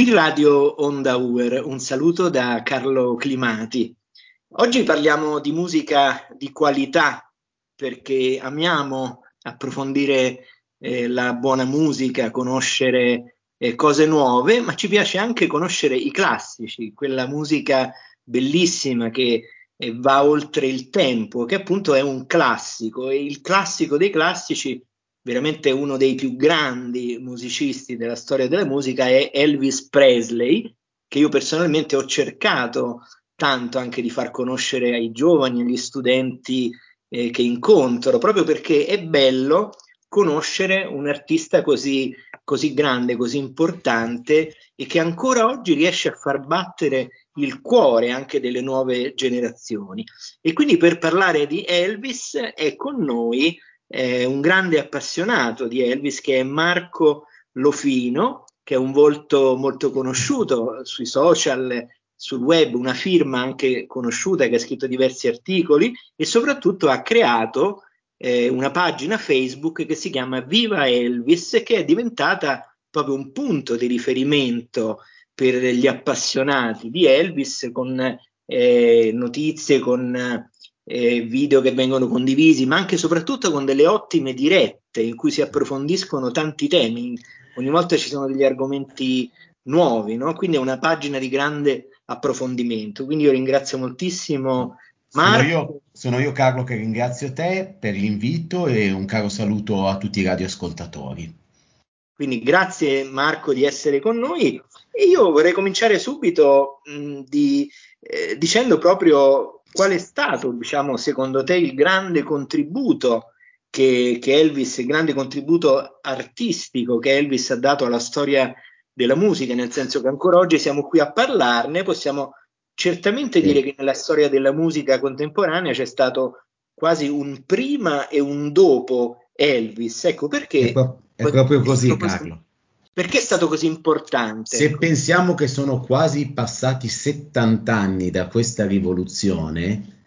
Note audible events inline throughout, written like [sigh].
Qui Radio Onda Uer, un saluto da Carlo Climati. Oggi parliamo di musica di qualità perché amiamo approfondire eh, la buona musica, conoscere eh, cose nuove, ma ci piace anche conoscere i classici, quella musica bellissima che eh, va oltre il tempo, che appunto è un classico e il classico dei classici veramente uno dei più grandi musicisti della storia della musica è Elvis Presley, che io personalmente ho cercato tanto anche di far conoscere ai giovani, agli studenti eh, che incontro, proprio perché è bello conoscere un artista così, così grande, così importante e che ancora oggi riesce a far battere il cuore anche delle nuove generazioni. E quindi per parlare di Elvis è con noi eh, un grande appassionato di Elvis che è Marco Lofino, che è un volto molto conosciuto sui social, sul web, una firma anche conosciuta che ha scritto diversi articoli e soprattutto ha creato eh, una pagina Facebook che si chiama Viva Elvis, che è diventata proprio un punto di riferimento per gli appassionati di Elvis con eh, notizie, con eh, video che vengono condivisi, ma anche e soprattutto con delle ottime dirette in cui si approfondiscono tanti temi. Ogni volta ci sono degli argomenti nuovi, no? quindi è una pagina di grande approfondimento. Quindi io ringrazio moltissimo Marco. Sono io, sono io Carlo che ringrazio te per l'invito e un caro saluto a tutti i radioascoltatori. Quindi grazie Marco di essere con noi e io vorrei cominciare subito mh, di, eh, dicendo proprio qual è stato, diciamo, secondo te il grande contributo che, che, Elvis, il grande contributo artistico che Elvis ha dato alla storia della musica, nel senso che ancora oggi siamo qui a parlarne, possiamo certamente sì. dire che nella storia della musica contemporanea c'è stato quasi un prima e un dopo Elvis. Ecco perché. È, pro- è proprio così, Carlo. Perché è stato così importante? Se pensiamo che sono quasi passati 70 anni da questa rivoluzione,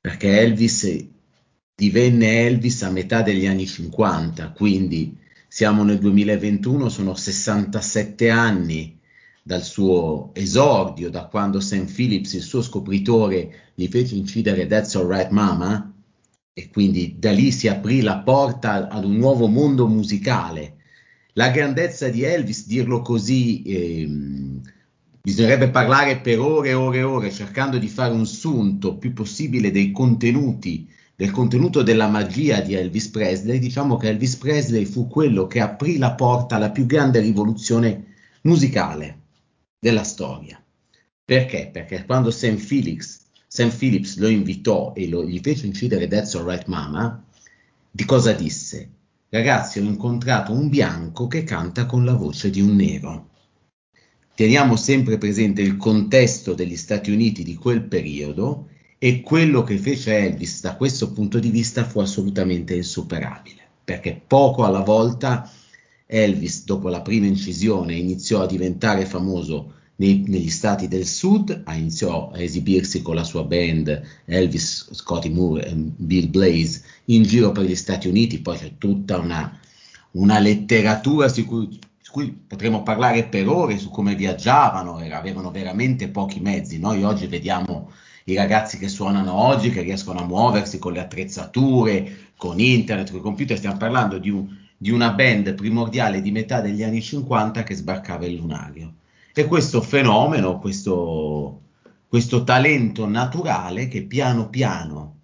perché Elvis divenne Elvis a metà degli anni 50, quindi siamo nel 2021, sono 67 anni dal suo esordio, da quando Sam Phillips, il suo scopritore, gli fece incidere That's Alright Mama, e quindi da lì si aprì la porta ad un nuovo mondo musicale. La grandezza di Elvis, dirlo così, ehm, bisognerebbe parlare per ore e ore e ore, cercando di fare un sunto più possibile dei contenuti, del contenuto della magia di Elvis Presley. Diciamo che Elvis Presley fu quello che aprì la porta alla più grande rivoluzione musicale della storia. Perché? Perché quando Sam Phillips, Sam Phillips lo invitò e lo, gli fece incidere That's Alright Mama, di cosa disse? Ragazzi, ho incontrato un bianco che canta con la voce di un nero. Teniamo sempre presente il contesto degli Stati Uniti di quel periodo e quello che fece Elvis da questo punto di vista fu assolutamente insuperabile, perché poco alla volta Elvis, dopo la prima incisione, iniziò a diventare famoso nei, negli stati del sud, iniziò a esibirsi con la sua band Elvis, Scotty Moore e Bill Blaze in giro per gli Stati Uniti, poi c'è tutta una, una letteratura su cui, su cui, potremmo parlare per ore su come viaggiavano, avevano veramente pochi mezzi. Noi oggi vediamo i ragazzi che suonano oggi, che riescono a muoversi con le attrezzature, con internet, con i computer, stiamo parlando di un di una band primordiale di metà degli anni 50 che sbarcava il lunario. E questo fenomeno, questo, questo talento naturale che piano piano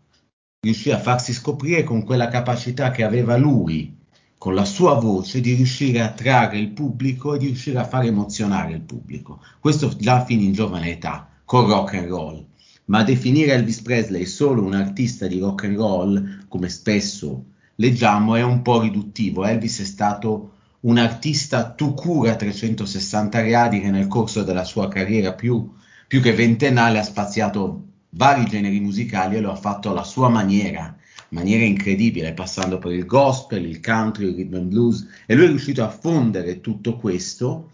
riuscì a farsi scoprire con quella capacità che aveva lui, con la sua voce, di riuscire a attrarre il pubblico e di riuscire a far emozionare il pubblico. Questo già fin in giovane età, con rock and roll. Ma definire Elvis Presley solo un artista di rock and roll, come spesso leggiamo è un po' riduttivo. Elvis è stato un artista tu cura a 360 gradi che nel corso della sua carriera più, più che ventennale ha spaziato vari generi musicali e lo ha fatto alla sua maniera, maniera incredibile, passando per il gospel, il country, il rhythm and blues e lui è riuscito a fondere tutto questo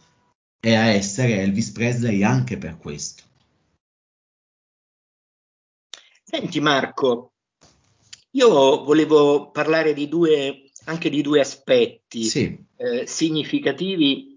e a essere Elvis Presley anche per questo. Senti Marco, io volevo parlare di due, anche di due aspetti sì. Eh, significativi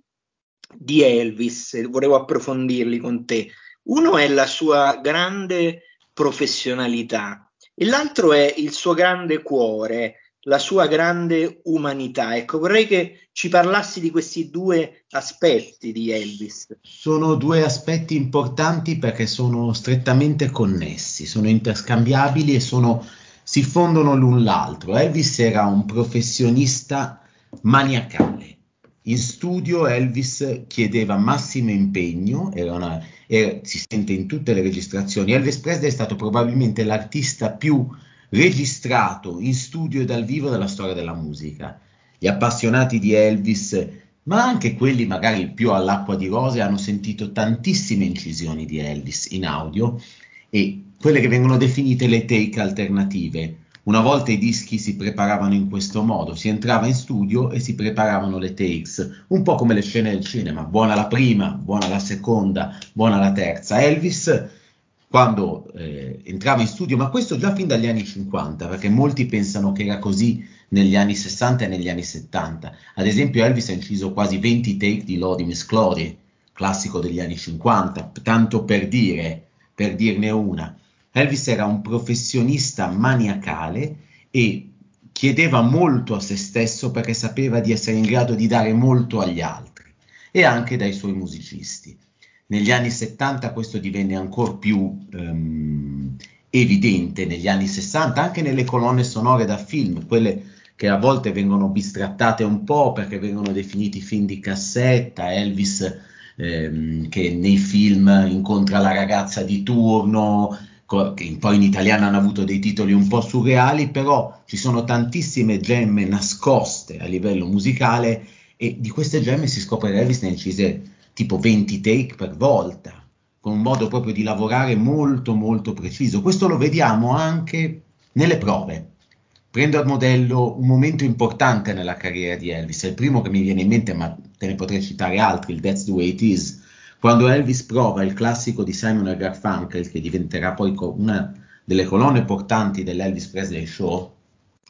di Elvis, volevo approfondirli con te. Uno è la sua grande professionalità e l'altro è il suo grande cuore, la sua grande umanità. Ecco, vorrei che ci parlassi di questi due aspetti di Elvis. Sono due aspetti importanti perché sono strettamente connessi, sono interscambiabili e sono, si fondono l'un l'altro. Elvis era un professionista maniacale. In studio Elvis chiedeva massimo impegno, una, era, si sente in tutte le registrazioni. Elvis Presley è stato probabilmente l'artista più registrato in studio e dal vivo della storia della musica. Gli appassionati di Elvis, ma anche quelli magari più all'acqua di rose, hanno sentito tantissime incisioni di Elvis in audio e quelle che vengono definite le take alternative. Una volta i dischi si preparavano in questo modo, si entrava in studio e si preparavano le takes, un po' come le scene del cinema, buona la prima, buona la seconda, buona la terza. Elvis quando eh, entrava in studio, ma questo già fin dagli anni 50, perché molti pensano che era così negli anni 60 e negli anni 70. Ad esempio Elvis ha inciso quasi 20 take di Lodi Miss Clody, classico degli anni 50, tanto per dire, per dirne una. Elvis era un professionista maniacale e chiedeva molto a se stesso perché sapeva di essere in grado di dare molto agli altri e anche dai suoi musicisti. Negli anni 70 questo divenne ancora più ehm, evidente, negli anni 60 anche nelle colonne sonore da film, quelle che a volte vengono bistrattate un po' perché vengono definiti film di cassetta, Elvis ehm, che nei film incontra la ragazza di turno, che poi in italiano hanno avuto dei titoli un po' surreali, però ci sono tantissime gemme nascoste a livello musicale e di queste gemme si scopre che Elvis ne incise tipo 20 take per volta, con un modo proprio di lavorare molto molto preciso. Questo lo vediamo anche nelle prove. Prendo a modello un momento importante nella carriera di Elvis, è il primo che mi viene in mente, ma te ne potrei citare altri, il That's the Way It Is, quando Elvis prova il classico di Simon Garfunkel, che diventerà poi una delle colonne portanti dell'Elvis Presley Show,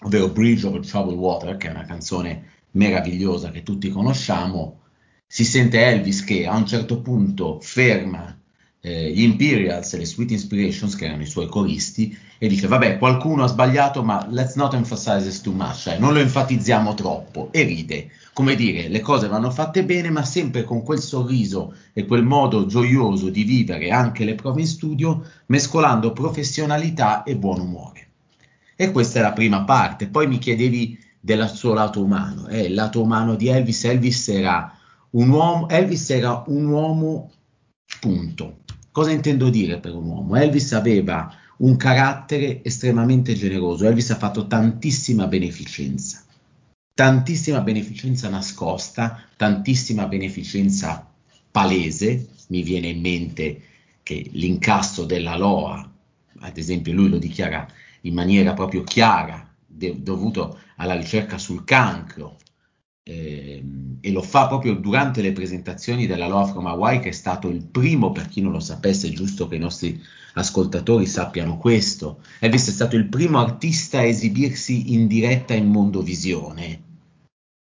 ovvero Bridge over Troubled Water, che è una canzone meravigliosa che tutti conosciamo, si sente Elvis che a un certo punto ferma eh, gli Imperials e le Sweet Inspirations, che erano i suoi coristi, e dice, vabbè, qualcuno ha sbagliato, ma let's not emphasize this too much, cioè, non lo enfatizziamo troppo, e ride. Come dire, le cose vanno fatte bene, ma sempre con quel sorriso e quel modo gioioso di vivere anche le prove in studio, mescolando professionalità e buon umore. E questa è la prima parte. Poi mi chiedevi del suo lato umano. Eh, il lato umano di Elvis, Elvis era un uomo, Elvis era un uomo, punto. Cosa intendo dire per un uomo? Elvis aveva un carattere estremamente generoso, Elvis ha fatto tantissima beneficenza, tantissima beneficenza nascosta, tantissima beneficenza palese, mi viene in mente che l'incasso della Loa, ad esempio lui lo dichiara in maniera proprio chiara, de- dovuto alla ricerca sul cancro, eh, e lo fa proprio durante le presentazioni della Law from Hawaii, che è stato il primo, per chi non lo sapesse, è giusto che i nostri ascoltatori sappiano questo. Elvis è stato il primo artista a esibirsi in diretta in Mondovisione,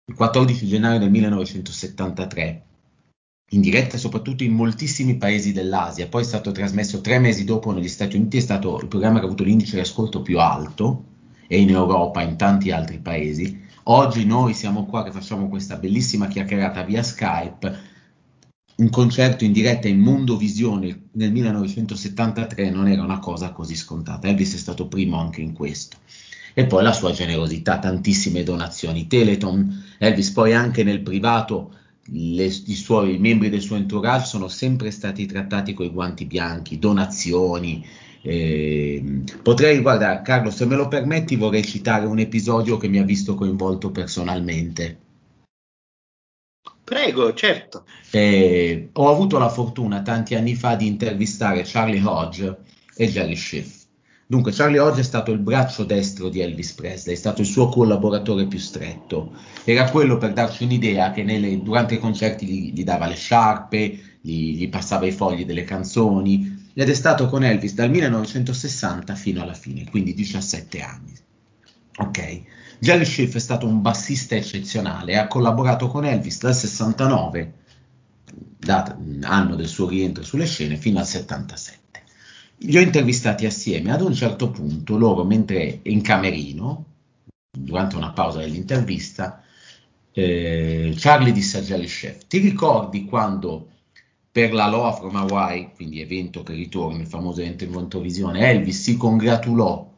il 14 gennaio del 1973 in diretta soprattutto in moltissimi paesi dell'Asia, poi è stato trasmesso tre mesi dopo negli Stati Uniti, è stato il programma che ha avuto l'indice di ascolto più alto e in Europa in tanti altri paesi Oggi noi siamo qua che facciamo questa bellissima chiacchierata via Skype, un concerto in diretta in Mondovisione nel 1973 non era una cosa così scontata. Elvis è stato primo anche in questo. E poi la sua generosità, tantissime donazioni. Teleton, Elvis poi anche nel privato, le, i, suoi, i membri del suo entourage sono sempre stati trattati con i guanti bianchi, donazioni, eh, potrei, guarda, Carlo, se me lo permetti, vorrei citare un episodio che mi ha visto coinvolto personalmente. Prego, certo. Eh, ho avuto la fortuna tanti anni fa di intervistare Charlie Hodge e Jerry Schiff. Dunque, Charlie Hodge è stato il braccio destro di Elvis Presley, è stato il suo collaboratore più stretto. Era quello, per darci un'idea, che nelle, durante i concerti gli, gli, dava le sciarpe, gli, gli passava i fogli delle canzoni, ed è stato con Elvis dal 1960 fino alla fine, quindi 17 anni. Ok, Jerry Schiff è stato un bassista eccezionale, ha collaborato con Elvis dal 69 data, anno del suo rientro sulle scene, fino al 77. Li ho intervistati assieme, ad un certo punto loro, mentre in camerino, durante una pausa dell'intervista, eh, Charlie disse a Jerry Chef, ti ricordi quando per la Loa from Hawaii, quindi evento che ritorna, il famoso evento in Montrovisione, Elvis si congratulò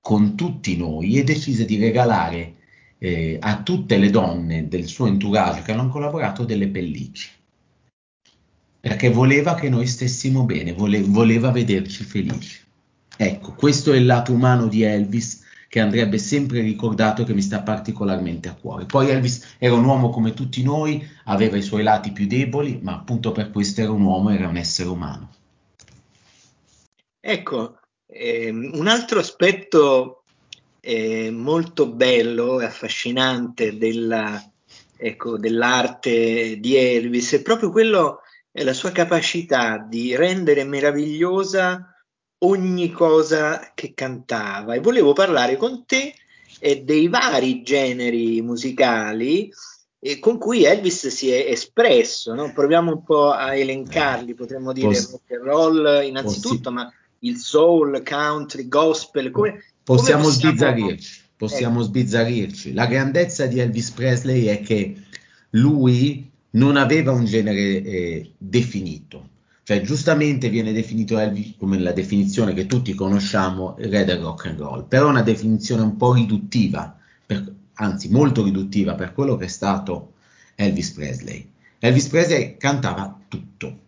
con tutti noi e decise di regalare eh, a tutte le donne del suo entourage che hanno collaborato delle pellicce perché voleva che noi stessimo bene, vole- voleva vederci felici. Ecco, questo è il lato umano di Elvis che andrebbe sempre ricordato e che mi sta particolarmente a cuore. Poi Elvis era un uomo come tutti noi, aveva i suoi lati più deboli, ma appunto per questo era un uomo, era un essere umano. Ecco, ehm, un altro aspetto eh, molto bello e affascinante della, ecco, dell'arte di Elvis è proprio quello è la sua capacità di rendere meravigliosa ogni cosa che cantava. E volevo parlare con te eh, dei vari generi musicali eh, con cui Elvis si è espresso. No? Proviamo un po' a elencarli, potremmo dire Poss- rock and roll innanzitutto, possi- ma il soul, country, gospel. Come, possiamo, come sbizzarrirci. Possiamo ecco. sbizzarrirci. La grandezza di Elvis Presley è che lui non aveva un genere eh, definito. Cioè, giustamente viene definito Elvis come la definizione che tutti conosciamo, red and rock and roll, però è una definizione un po' riduttiva, per, anzi molto riduttiva per quello che è stato Elvis Presley. Elvis Presley cantava tutto.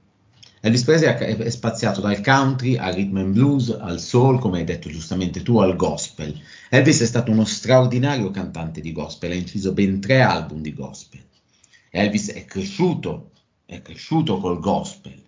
Elvis Presley è spaziato dal country al rhythm and blues, al soul, come hai detto giustamente tu, al gospel. Elvis è stato uno straordinario cantante di gospel, ha inciso ben tre album di gospel. Elvis è cresciuto, è cresciuto col gospel,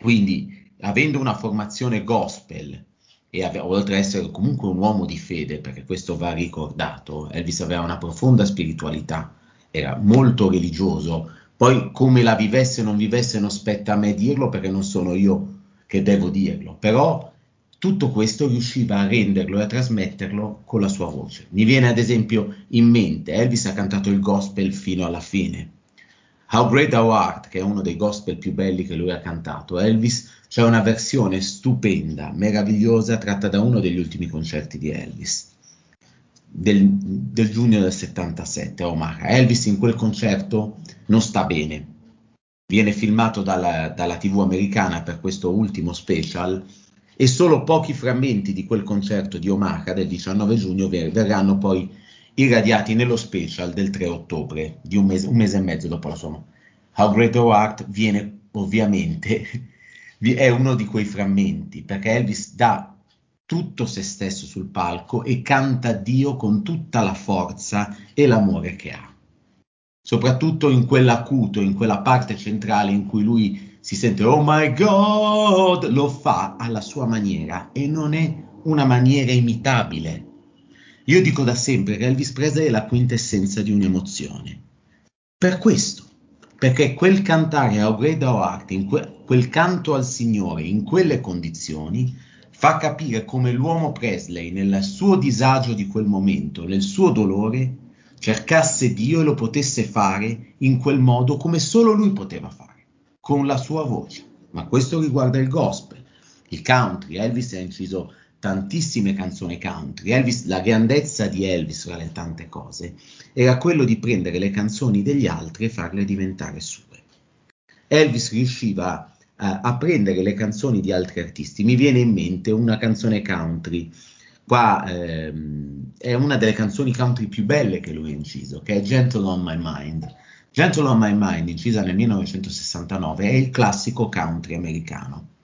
quindi avendo una formazione gospel e ave- oltre ad essere comunque un uomo di fede, perché questo va ricordato, Elvis aveva una profonda spiritualità, era molto religioso, poi come la vivesse o non vivesse non spetta a me dirlo perché non sono io che devo dirlo, però tutto questo riusciva a renderlo e a trasmetterlo con la sua voce. Mi viene ad esempio in mente, Elvis ha cantato il gospel fino alla fine. How Great Thou Art, che è uno dei gospel più belli che lui ha cantato, Elvis, c'è una versione stupenda, meravigliosa, tratta da uno degli ultimi concerti di Elvis, del, del giugno del 77 a Omaha. Elvis in quel concerto non sta bene, viene filmato dalla, dalla TV americana per questo ultimo special e solo pochi frammenti di quel concerto di Omaha del 19 giugno ver- verranno poi irradiati nello special del 3 ottobre, di un mese, un mese e mezzo dopo la sua morte. How Great Thou Art viene ovviamente, [laughs] è uno di quei frammenti, perché Elvis dà tutto se stesso sul palco e canta Dio con tutta la forza e l'amore che ha. Soprattutto in quell'acuto, in quella parte centrale in cui lui si sente oh my god, lo fa alla sua maniera e non è una maniera imitabile. Io dico da sempre che Elvis Presley è la quintessenza di un'emozione. Per questo, perché quel cantare a Great Art, in que- quel canto al Signore in quelle condizioni, fa capire come l'uomo Presley, nel suo disagio di quel momento, nel suo dolore, cercasse Dio e lo potesse fare in quel modo come solo lui poteva fare con la sua voce, ma questo riguarda il gospel, il country. Elvis ha inciso tantissime canzoni country. Elvis, la grandezza di Elvis tra le tante cose era quello di prendere le canzoni degli altri e farle diventare sue. Elvis riusciva a, a prendere le canzoni di altri artisti. Mi viene in mente una canzone country qua ehm, è una delle canzoni country più belle che lui ha inciso, che è Gentle on My Mind. Gentle on My Mind, incisa nel 1969, è il classico country americano.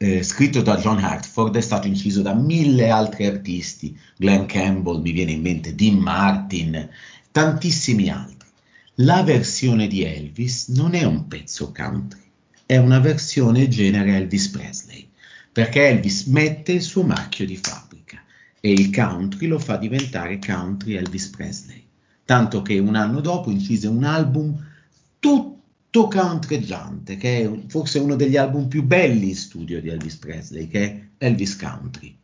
Eh, scritto da John Hartford, è stato inciso da mille altri artisti, Glenn Campbell, mi viene in mente, Dean Martin, tantissimi altri. La versione di Elvis non è un pezzo country, è una versione genere Elvis Presley, perché Elvis mette il suo marchio di fabbrica e il country lo fa diventare country Elvis Presley. Tanto che un anno dopo incise un album tutto countreggiante, che è forse uno degli album più belli in studio di Elvis Presley, che è Elvis Country.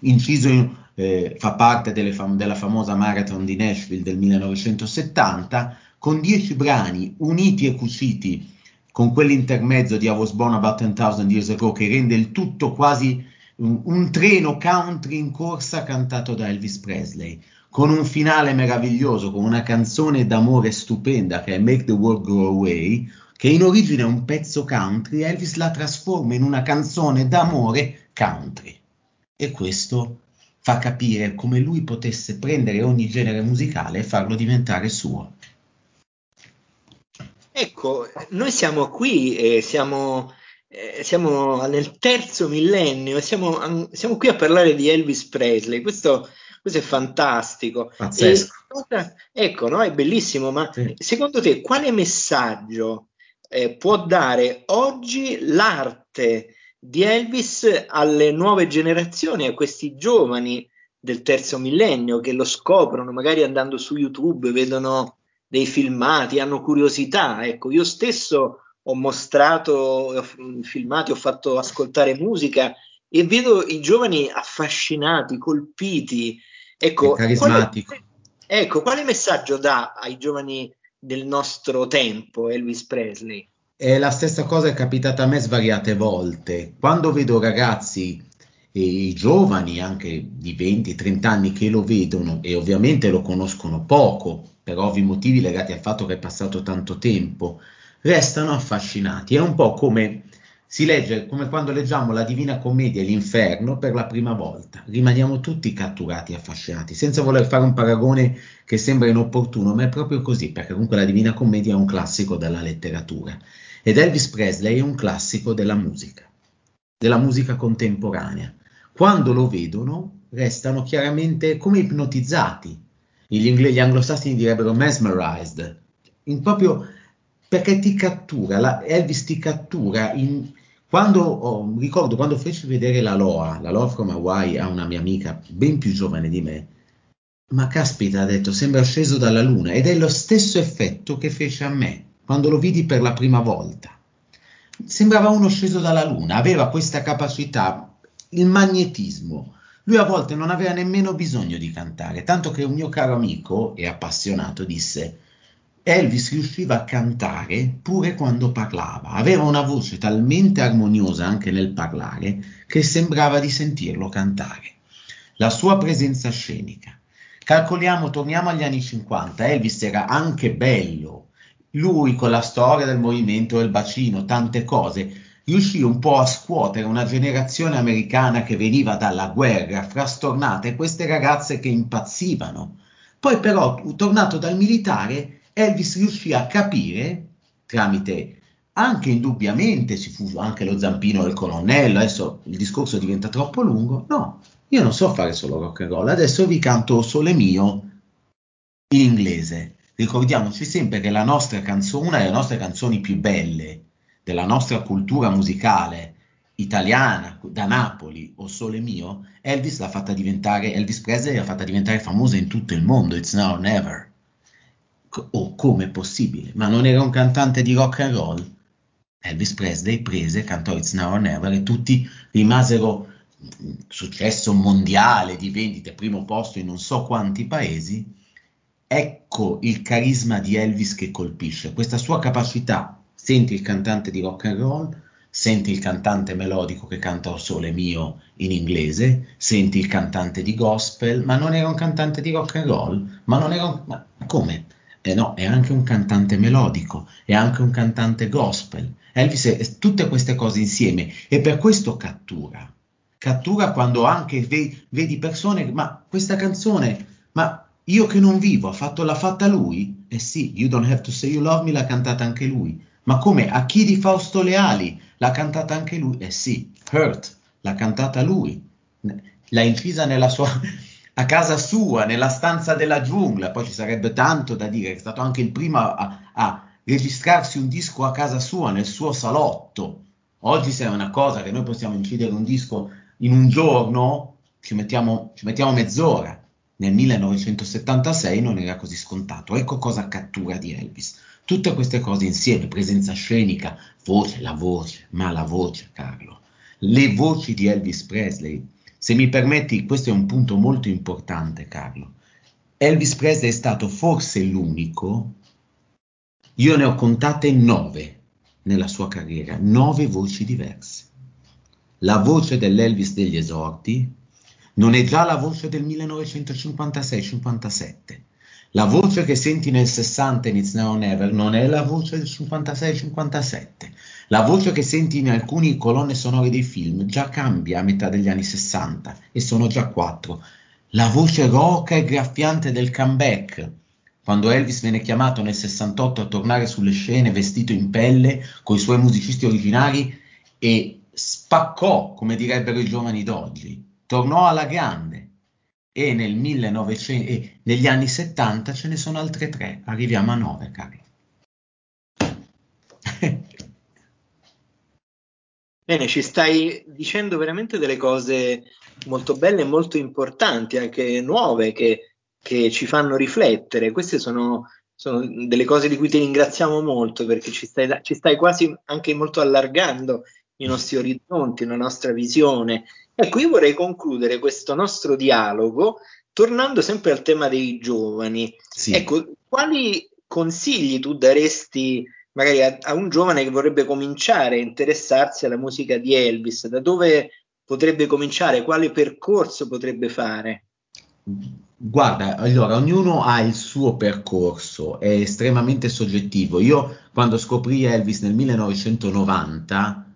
Inciso eh, fa parte fam- della famosa marathon di Nashville del 1970, con dieci brani uniti e cuciti con quell'intermezzo di I Was Born About 10,000 Years Ago che rende il tutto quasi un, un treno country in corsa cantato da Elvis Presley, con un finale meraviglioso, con una canzone d'amore stupenda che è Make the World Go Away, che in origine è un pezzo country, Elvis la trasforma in una canzone d'amore country. E questo fa capire come lui potesse prendere ogni genere musicale e farlo diventare suo. Ecco, noi siamo qui e siamo, eh, siamo nel terzo millennio siamo, siamo, qui a parlare di Elvis Presley. Questo, questo è fantastico. Pazzesco. E, ecco, no? è bellissimo, ma sì. secondo te quale messaggio eh, può dare oggi l'arte di Elvis alle nuove generazioni, a questi giovani del terzo millennio che lo scoprono magari andando su YouTube, vedono dei filmati, hanno curiosità. Ecco, io stesso ho mostrato ho filmati, ho fatto ascoltare musica e vedo i giovani affascinati, colpiti. Ecco, carismatico. Quale, ecco, quale messaggio dà ai giovani del nostro tempo Elvis Presley? E la stessa cosa è capitata a me svariate volte. Quando vedo ragazzi e giovani anche di 20-30 anni che lo vedono e ovviamente lo conoscono poco per ovvi motivi legati al fatto che è passato tanto tempo, restano affascinati. È un po' come si legge, come quando leggiamo la Divina Commedia e l'Inferno per la prima volta. Rimaniamo tutti catturati e affascinati, senza voler fare un paragone che sembra inopportuno, ma è proprio così, perché comunque la Divina Commedia è un classico della letteratura. Ed Elvis Presley è un classico della musica, della musica contemporanea. Quando lo vedono restano chiaramente come ipnotizzati. Gli, ingle- gli anglosassini direbbero mesmerized, proprio perché ti cattura, la, Elvis ti cattura in, quando oh, ricordo quando feci vedere la Loa, la Loa from Hawaii a una mia amica ben più giovane di me, ma caspita, ha detto, sembra sceso dalla luna ed è lo stesso effetto che fece a me quando lo vidi per la prima volta. Sembrava uno sceso dalla luna, aveva questa capacità, il magnetismo. Lui a volte non aveva nemmeno bisogno di cantare, tanto che un mio caro amico e appassionato disse Elvis riusciva a cantare pure quando parlava, aveva una voce talmente armoniosa anche nel parlare che sembrava di sentirlo cantare. La sua presenza scenica. Calcoliamo, torniamo agli anni 50, Elvis era anche bello, lui con la storia del movimento del bacino, tante cose, riuscì un po' a scuotere una generazione americana che veniva dalla guerra, frastornata, e queste ragazze che impazzivano. Poi però, tornato dal militare, Elvis riuscì a capire, tramite anche indubbiamente ci fu anche lo zampino del colonnello, adesso il discorso diventa troppo lungo, no, io non so fare solo rock and roll, adesso vi canto Sole mio in inglese ricordiamoci sempre che la nostra canzone, una delle nostre canzoni più belle della nostra cultura musicale italiana, da Napoli o Sole Mio, Elvis l'ha fatta diventare, Elvis Presley l'ha fatta diventare famosa in tutto il mondo, It's Now or Never. O come possibile? Ma non era un cantante di rock and roll? Elvis Presley prese, cantò It's Now or Never e tutti rimasero successo mondiale di vendite, primo posto in non so quanti paesi, Ecco il carisma di Elvis che colpisce, questa sua capacità. Senti il cantante di rock and roll, senti il cantante melodico che canta O Sole Mio in inglese, senti il cantante di gospel, ma non era un cantante di rock and roll, ma non era un... Ma come? Eh no, è anche un cantante melodico, è anche un cantante gospel. Elvis è, tutte queste cose insieme e per questo cattura. Cattura quando anche ve, vedi persone, ma questa canzone, ma io che non vivo, ha fatto, l'ha fatta lui? Eh sì, You Don't Have to Say You Love Me l'ha cantata anche lui. Ma come? A chi di Fausto Leali l'ha cantata anche lui? Eh sì, Hurt l'ha cantata lui. L'ha incisa nella sua, a casa sua, nella stanza della giungla. Poi ci sarebbe tanto da dire, è stato anche il primo a, a registrarsi un disco a casa sua, nel suo salotto. Oggi se è una cosa che noi possiamo incidere un disco in un giorno, ci mettiamo, ci mettiamo mezz'ora nel 1976 non era così scontato. Ecco cosa cattura di Elvis. Tutte queste cose insieme, presenza scenica, voce, la voce, ma la voce, Carlo. Le voci di Elvis Presley. Se mi permetti, questo è un punto molto importante, Carlo. Elvis Presley è stato forse l'unico Io ne ho contate nove nella sua carriera, nove voci diverse. La voce dell'Elvis degli esordi non è già la voce del 1956-57. La voce che senti nel 60 in It's Now Never non è la voce del 56-57. La voce che senti in alcune colonne sonore dei film già cambia a metà degli anni 60 e sono già quattro. La voce roca e graffiante del comeback, quando Elvis venne chiamato nel 68 a tornare sulle scene vestito in pelle con i suoi musicisti originari e spaccò, come direbbero i giovani d'oggi, tornò alla grande e nel 1900, e negli anni 70 ce ne sono altre tre, arriviamo a nove, cari. Bene, ci stai dicendo veramente delle cose molto belle e molto importanti, anche nuove, che, che ci fanno riflettere. Queste sono, sono, delle cose di cui ti ringraziamo molto perché ci stai, ci stai quasi anche molto allargando i nostri orizzonti, la nostra visione. Ecco, io vorrei concludere questo nostro dialogo tornando sempre al tema dei giovani. Sì. Ecco, quali consigli tu daresti magari a, a, un giovane che vorrebbe cominciare a interessarsi alla musica di Elvis, da dove potrebbe cominciare, quale percorso potrebbe fare? Guarda, allora ognuno ha il suo percorso, è estremamente soggettivo. Io quando scoprì Elvis nel 1990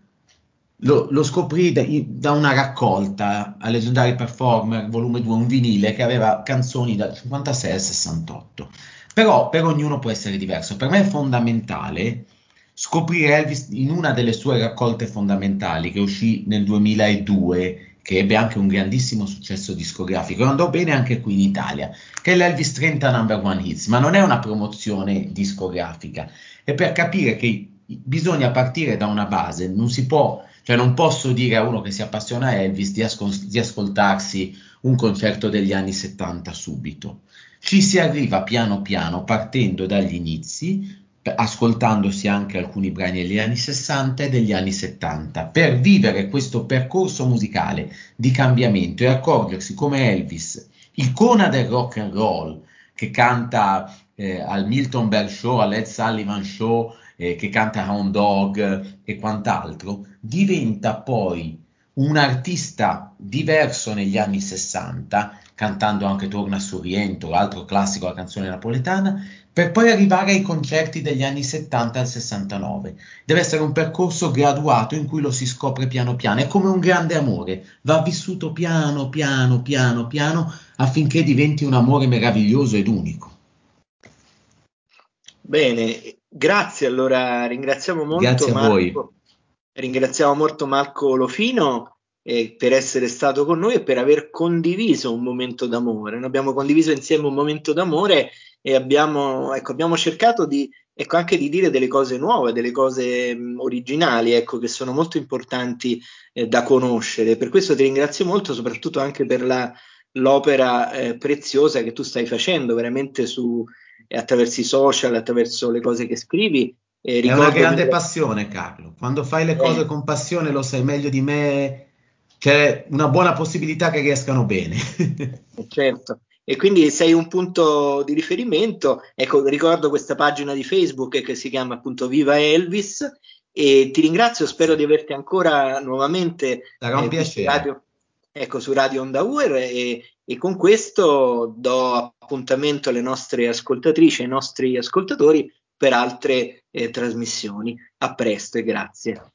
lo, lo scoprì da, da, una raccolta a Legendary Performer, volume 2, un vinile che aveva canzoni dal 56 al 68 però per ognuno può essere diverso. Per me è fondamentale scoprire Elvis in una delle sue raccolte fondamentali che uscì nel 2002, che ebbe anche un grandissimo successo discografico e andò bene anche qui in Italia, che è l'Elvis 30 Number One Hits, ma non è una promozione discografica, è per capire che bisogna partire da una base, non si può, cioè non posso dire a uno che si appassiona a Elvis di, ascol- di ascoltarsi un concerto degli anni 70 subito. Ci si arriva piano piano partendo dagli inizi, ascoltandosi anche alcuni brani degli anni 60 e degli anni 70, per vivere questo percorso musicale di cambiamento e accorgersi come Elvis, icona del rock and roll, che canta eh, al Milton Berg Show, al Led Sullivan Show, eh, che canta Hound Dog e quant'altro, diventa poi un artista diverso negli anni 60 cantando anche Torna su Rientro, altro classico della canzone napoletana, per poi arrivare ai concerti degli anni 70 al 69. Deve essere un percorso graduato in cui lo si scopre piano piano, è come un grande amore, va vissuto piano piano piano piano affinché diventi un amore meraviglioso ed unico. Bene, grazie allora, ringraziamo molto grazie Marco, voi. ringraziamo molto Marco Lofino eh, per essere stato con noi e per aver condiviso un momento d'amore. Noi abbiamo condiviso insieme un momento d'amore e abbiamo, ecco, abbiamo cercato di, ecco, anche di dire delle cose nuove, delle cose mh, originali, ecco, che sono molto importanti eh, da conoscere. Per questo ti ringrazio molto, soprattutto anche per la, l'opera eh, preziosa che tu stai facendo veramente su, attraverso i social, attraverso le cose che scrivi. Eh, È una grande passione, Carlo. Quando fai le cose con passione lo sai meglio di me c'è una buona possibilità che riescano bene. [laughs] certo. E quindi sei un punto di riferimento. Ecco, ricordo questa pagina di Facebook che si chiama appunto Viva Elvis e ti ringrazio, spero di averti ancora nuovamente Sarà un eh, piacere. Radio, ecco, su Radio Onda Uer e, e, con questo do appuntamento alle nostre ascoltatrici ai nostri ascoltatori per altre eh, trasmissioni. A presto e grazie.